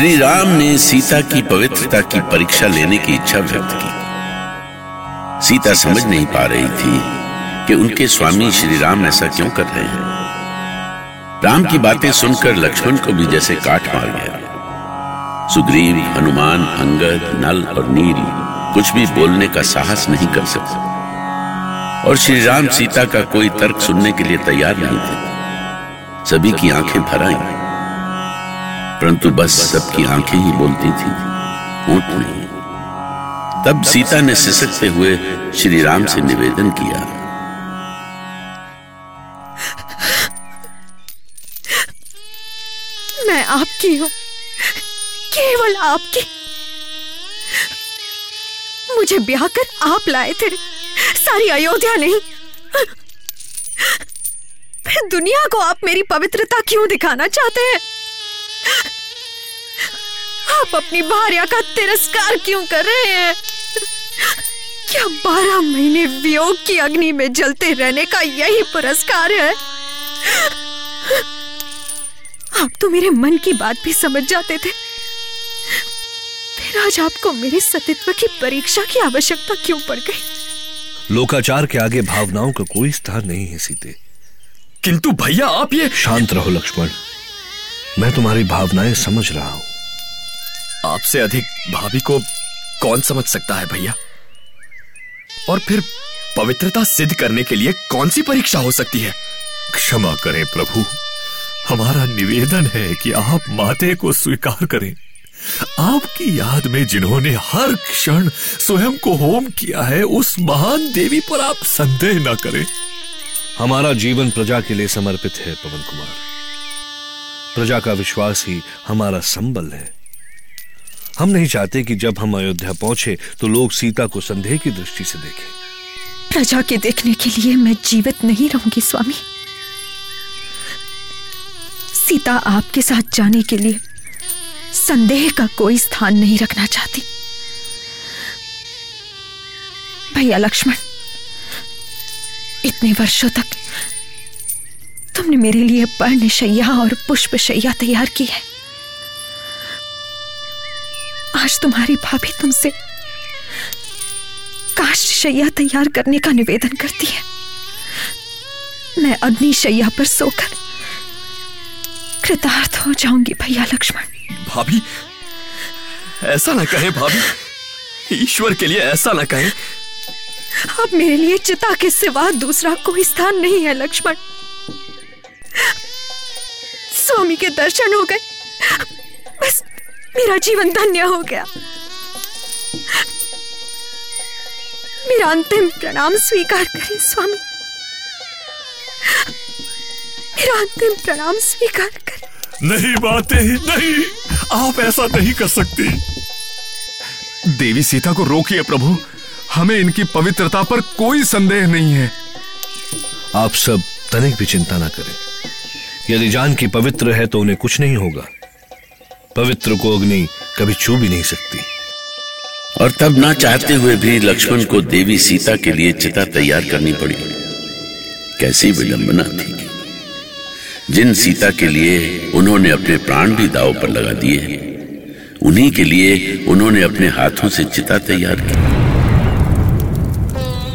श्री राम ने सीता की पवित्रता की परीक्षा लेने की इच्छा व्यक्त की। सीता समझ नहीं पा रही थी कि उनके स्वामी श्री राम ऐसा क्यों कर रहे हैं। राम की बातें सुनकर लक्ष्मण को भी जैसे काट मार गया। सुग्रीव, हनुमान अंगद नल और नील कुछ भी बोलने का साहस नहीं कर सकते। और श्री राम सीता का कोई तर्क सुनने के लिए तैयार नहीं थे। सभी की आँखें भर परंतु बस सबकी आँखें ही बोलती थी नहीं तब सीता ने सिसकते हुए श्री राम से निवेदन किया। मैं आपकी हूँ, केवल आपकी। मुझे ब्याह कर आप लाए थे, सारी अयोध्या नहीं। फिर दुनिया को आप मेरी पवित्रता क्यों दिखाना चाहते हैं? आप अपनी भार्या का तिरस्कार क्यों कर रहे हैं? क्या बारह महीने वियोग की अग्नि में जलते रहने का यही पुरस्कार है? आप तो मेरे मन की बात भी समझ जाते थे। फिर आज आपको मेरे सतित्व की परीक्षा की आवश्यकता क्यों पड़ गई? लोकाचार के आगे भावनाओं का कोई स्थान नहीं है सीते। किंतु भैया आप ये शांत रहो लक्ष्मण। मैं तुम्हारी भावनाएँ समझ रहा हूँ। आपसे अधिक भाभी को कौन समझ सकता है भैया? और फिर पवित्रता सिद्ध करने के लिए कौन सी परीक्षा हो सकती है? क्षमा करें प्रभु। हमारा निवेदन है कि आप माते को स्वीकार करें। आपकी याद में जिन्होंने हर क्षण स्वयं को होम किया है उस महान देवी पर आप संदेह न करें। हमारा जीवन प्रजा के लिए समर्पित है पवन कुमार। प्रजा का विश्वास ही हमारा संबल है। हम नहीं चाहते कि जब हम अयोध्या पहुँचे तो लोग सीता को संदेह की दृष्टि से देखें। प्रजा के देखने के लिए मैं जीवित नहीं रहूँगी, स्वामी। सीता आपके साथ जाने के लिए संदेह का कोई स्थान नहीं रखना चाहती। भैया लक्ष्मण, इतने वर्षों तक तुमने मेरे लिए पर्णशैया और पुष्पशैया तैयार की है। आज तुम्हारी भाभी तुमसे काष्ठशैया तैयार करने का निवेदन करती है। मैं अग्निशैया पर सोकर कृतार्थ हो जाऊँगी भैया लक्ष्मण। भाभी ऐसा ना कहें भाभी। ईश्वर के लिए ऐसा ना कहें। अब मेरे लिए चिता के सिवा दूसरा कोई स्थान नहीं है लक्ष्मण। स्वामी के दर्शन हो गए। मेरा जीवन धन्य हो गया। मेरा अंतिम प्रणाम स्वीकार करें स्वामी। मेरा अंतिम प्रणाम स्वीकार करें। नहीं बातें नहीं। आप ऐसा नहीं कर सकती। देवी सीता को रोकिए प्रभु। हमें इनकी पवित्रता पर कोई संदेह नहीं है। आप सब तनिक भी चिंता ना करें। यदि जान की पवित्र है तो उन्हें कुछ नहीं होगा। पवित्र को अग्नि कभी छू भी नहीं सकती। और तब ना चाहते हुए भी लक्ष्मण को देवी सीता के लिए चिता तैयार करनी पड़ी। कैसी विडंबना थी। जिन सीता के लिए उन्होंने अपने प्राण भी दाव पर लगा दिए उन्हीं के लिए उन्होंने अपने हाथों से चिता तैयार की।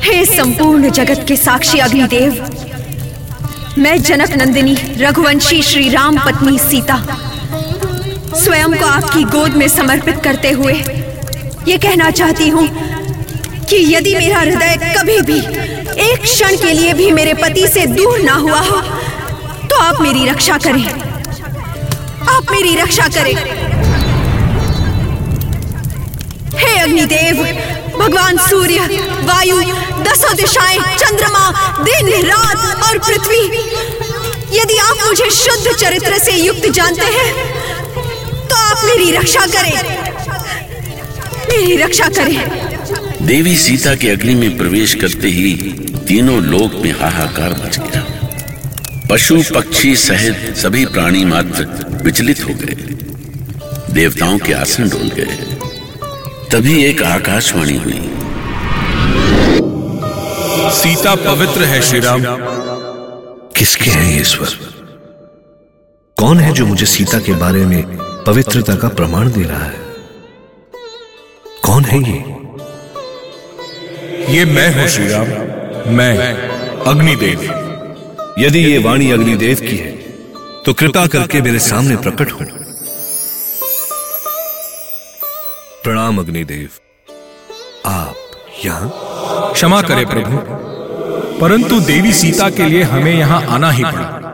हे संपूर्ण जगत के साक्षी अग्निदेव मैं जनक नंदिनी रघुवंशी श्री राम पत्नी सीता स्वयं को आपकी गोद में समर्पित करते हुए ये कहना चाहती हूँ कि यदि मेरा हृदय कभी भी एक क्षण के लिए भी मेरे पति से दूर ना हुआ हो तो आप मेरी रक्षा करें। आप मेरी रक्षा करें। हे अग्निदेव, भगवान सूर्य, वायु, दसों दिशाएँ, चंद्रमा, दिन, रात और पृथ्वी, यदि आप मुझे शुद्ध चरित्र से युक्त जानते हैं तो आप मेरी रक्षा करें। मेरी रक्षा करें। देवी सीता के अग्नि में प्रवेश करते ही तीनों लोक में हाहाकार मच गया। पशु पक्षी सहित सभी प्राणी मात्र विचलित हो गए। देवताओं के आसन डोल गए। तभी एक आकाशवाणी हुई। सीता पवित्र है श्री राम किसके हैं ये स्वर? कौन है जो मुझे सीता के बारे में पवित्रता का प्रमाण दे रहा है। कौन है ये? ये मैं हूँ श्री राम मैं अग्निदेव। यदि ये वाणी अग्निदेव की है तो कृपा करके मेरे सामने प्रकट हो। प्रणाम अग्निदेव। आप यहाँ? क्षमा करें प्रभु। परंतु देवी सीता के लिए हमें यहाँ आना ही पड़ा।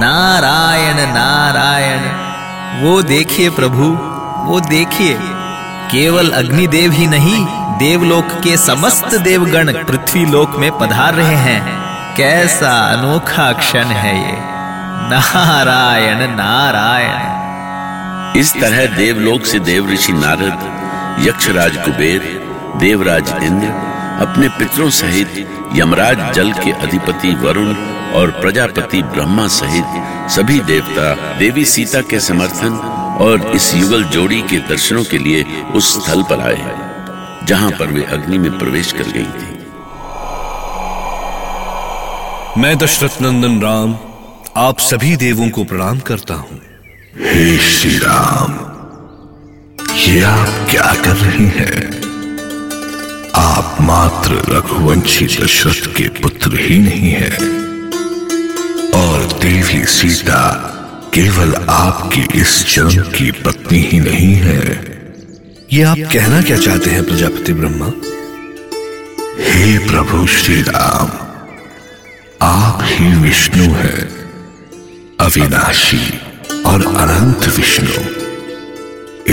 नारायण नारायण। वो देखिए प्रभु, वो देखिए। केवल अग्निदेव ही नहीं, देवलोक के समस्त देवगण पृथ्वी लोक में पधार रहे हैं। कैसा अनोखा क्षण है ये। नारायण नारायण। इस तरह देवलोक से देव ऋषि नारद, यक्षराज कुबेर, देवराज इंद्र, अपने पितरों सहित यमराज जल के अधिपति वरुण और प्रजापति ब्रह्मा सहित सभी देवता देवी सीता के समर्थन और इस युगल जोड़ी के दर्शनों के लिए उस स्थल पर आए जहाँ पर वे अग्नि में प्रवेश कर गई थी। मैं दशरथ नंदन राम आप सभी देवों को प्रणाम करता हूँ। हे श्री राम ये आप क्या कर रही हैं? आप मात्र रघुवंशी दशरथ के पुत्र ही नहीं हैं। देवी सीता केवल आपकी इस जन्म की पत्नी ही नहीं है। ये आप कहना क्या चाहते हैं प्रजापति ब्रह्मा? हे प्रभु श्री राम आप ही विष्णु हैं, अविनाशी और अनंत विष्णु।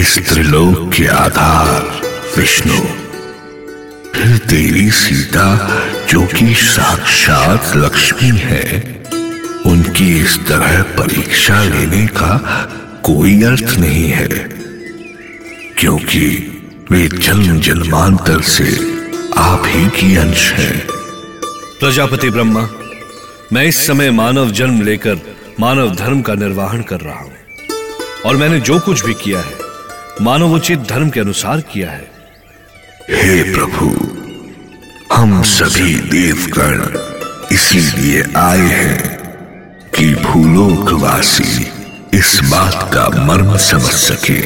इस त्रिलोक के आधार विष्णु। फिर देवी सीता, जो कि साक्षात लक्ष्मी है उनकी इस तरह परीक्षा लेने का कोई अर्थ नहीं है क्योंकि वे जन्म जन्मांतर से आप ही की अंश हैं। प्रजापति ब्रह्मा मैं इस समय मानव जन्म लेकर मानव धर्म का निर्वाहन कर रहा हूँ और मैंने जो कुछ भी किया है मानवोचित धर्म के अनुसार किया है। हे प्रभु हम सभी देवगण इसीलिए आए हैं। कि भूलोकवासी इस बात का मर्म समझ सके।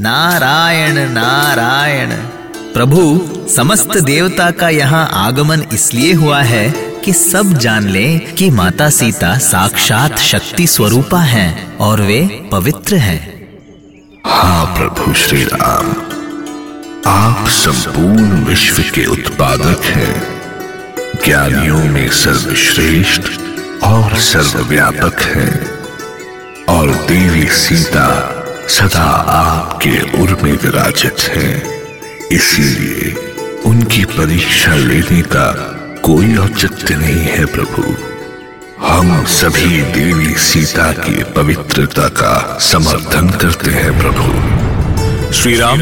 नारायण नारायण। प्रभु समस्त देवता का यहाँ आगमन इसलिए हुआ है कि सब जान ले कि माता सीता साक्षात शक्ति स्वरूपा हैं और वे पवित्र हैं। हाँ प्रभु श्री राम आप संपूर्ण विश्व के उत्पादक हैं। ज्ञानियों में सर्वश्रेष्ठ और सर्वव्यापक हैं। और देवी सीता सदा आपके उर में विराजित हैं। इसीलिए उनकी परीक्षा लेने का कोई औचित्य नहीं है प्रभु। हम सभी देवी सीता की पवित्रता का समर्थन करते हैं प्रभु। श्री राम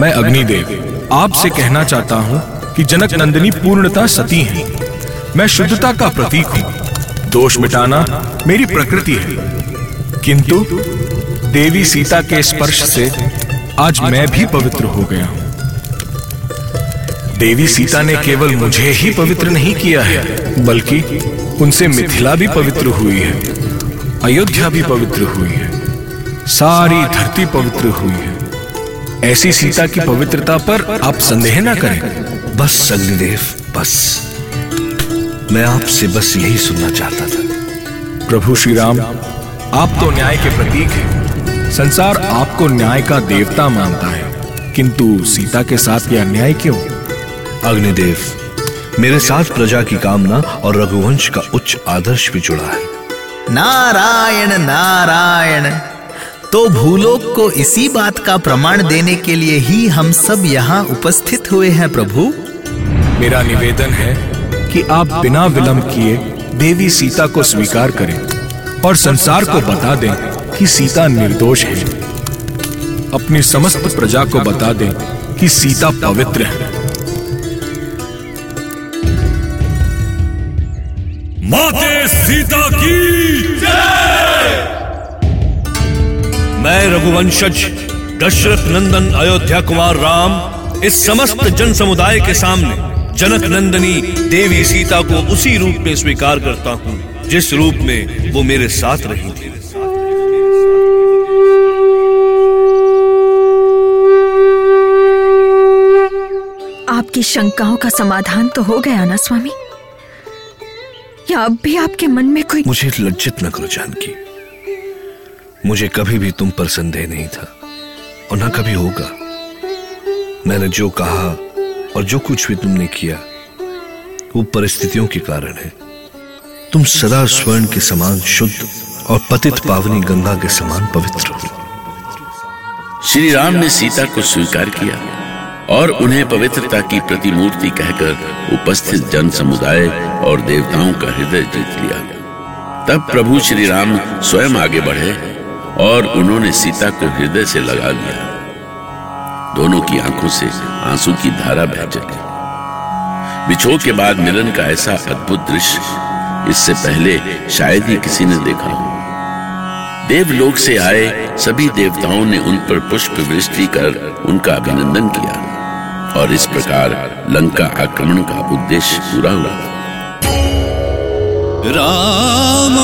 मैं अग्निदेव। आपसे कहना चाहता हूँ कि जनक नंदिनी पूर्णता सती है। मैं शुद्धता का प्रतीक हूँ। दोष मिटाना मेरी प्रकृति है। किंतु देवी सीता के स्पर्श से आज मैं भी पवित्र हो गया हूँ। देवी सीता ने केवल मुझे ही पवित्र नहीं किया है, बल्कि उनसे मिथिला भी पवित्र हुई है, अयोध्या भी पवित्र हुई है, सारी धरती पवित्र हुई है। ऐसी सीता की पवित्रता पर आप संदेह ना करें। बस अग्निदेव बस। मैं आपसे बस यही सुनना चाहता था। प्रभु श्री राम आप तो न्याय के प्रतीक हैं। संसार आपको न्याय का देवता मानता है। किंतु सीता के साथ यह अन्याय क्यों? अग्निदेव मेरे साथ प्रजा की कामना और रघुवंश का उच्च आदर्श भी जुड़ा है। नारायण नारायण। तो भूलोक को इसी बात का प्रमाण देने के लिए ही हम सब यहाँ उपस्थित हुए हैं, प्रभु। मेरा निवेदन है कि आप बिना विलंब किए देवी सीता को स्वीकार करें और संसार को बता दें कि सीता निर्दोष है। अपनी समस्त प्रजा को बता दें कि सीता पवित्र है। माते सीता की रघुवंशज। दशरथ नंदन अयोध्या कुमार राम इस समस्त जन समुदाय के सामने जनक नंदनी देवी सीता को उसी रूप में स्वीकार करता हूँ जिस रूप में वो मेरे साथ रही थी। आपकी शंकाओं का समाधान तो हो गया ना स्वामी? या अब भी आपके मन में कोई मुझे लज्जित न करो जानकी। मुझे कभी भी तुम पर संदेह नहीं था, और ना कभी होगा। मैंने जो कहा और जो कुछ भी तुमने किया, वो परिस्थितियों के कारण है। तुम सदा स्वर्ण के समान शुद्ध और पतित पावनी गंगा के समान पवित्र हो। श्री राम ने सीता को स्वीकार किया और उन्हें पवित्रता की प्रतिमूर्ति कहकर उपस्थित जन समुदाय और देवताओं का हृदय जीत लिया। तब प्रभु श्री राम स्वयं आगे बढ़े और उन्होंने सीता को हृदय से लगा लिया। दोनों की आँखों से आँसू की धारा बह चली। बिछोह के बाद मिलन का ऐसा अद्भुत दृश्य इससे पहले शायद ही किसी ने देखा हो। देवलोक से आए सभी देवताओं ने उन पर पुष्प वृष्टि कर उनका अभिनंदन किया और इस प्रकार लंका आक्रमण का उद्देश्य पूरा हुआ। राम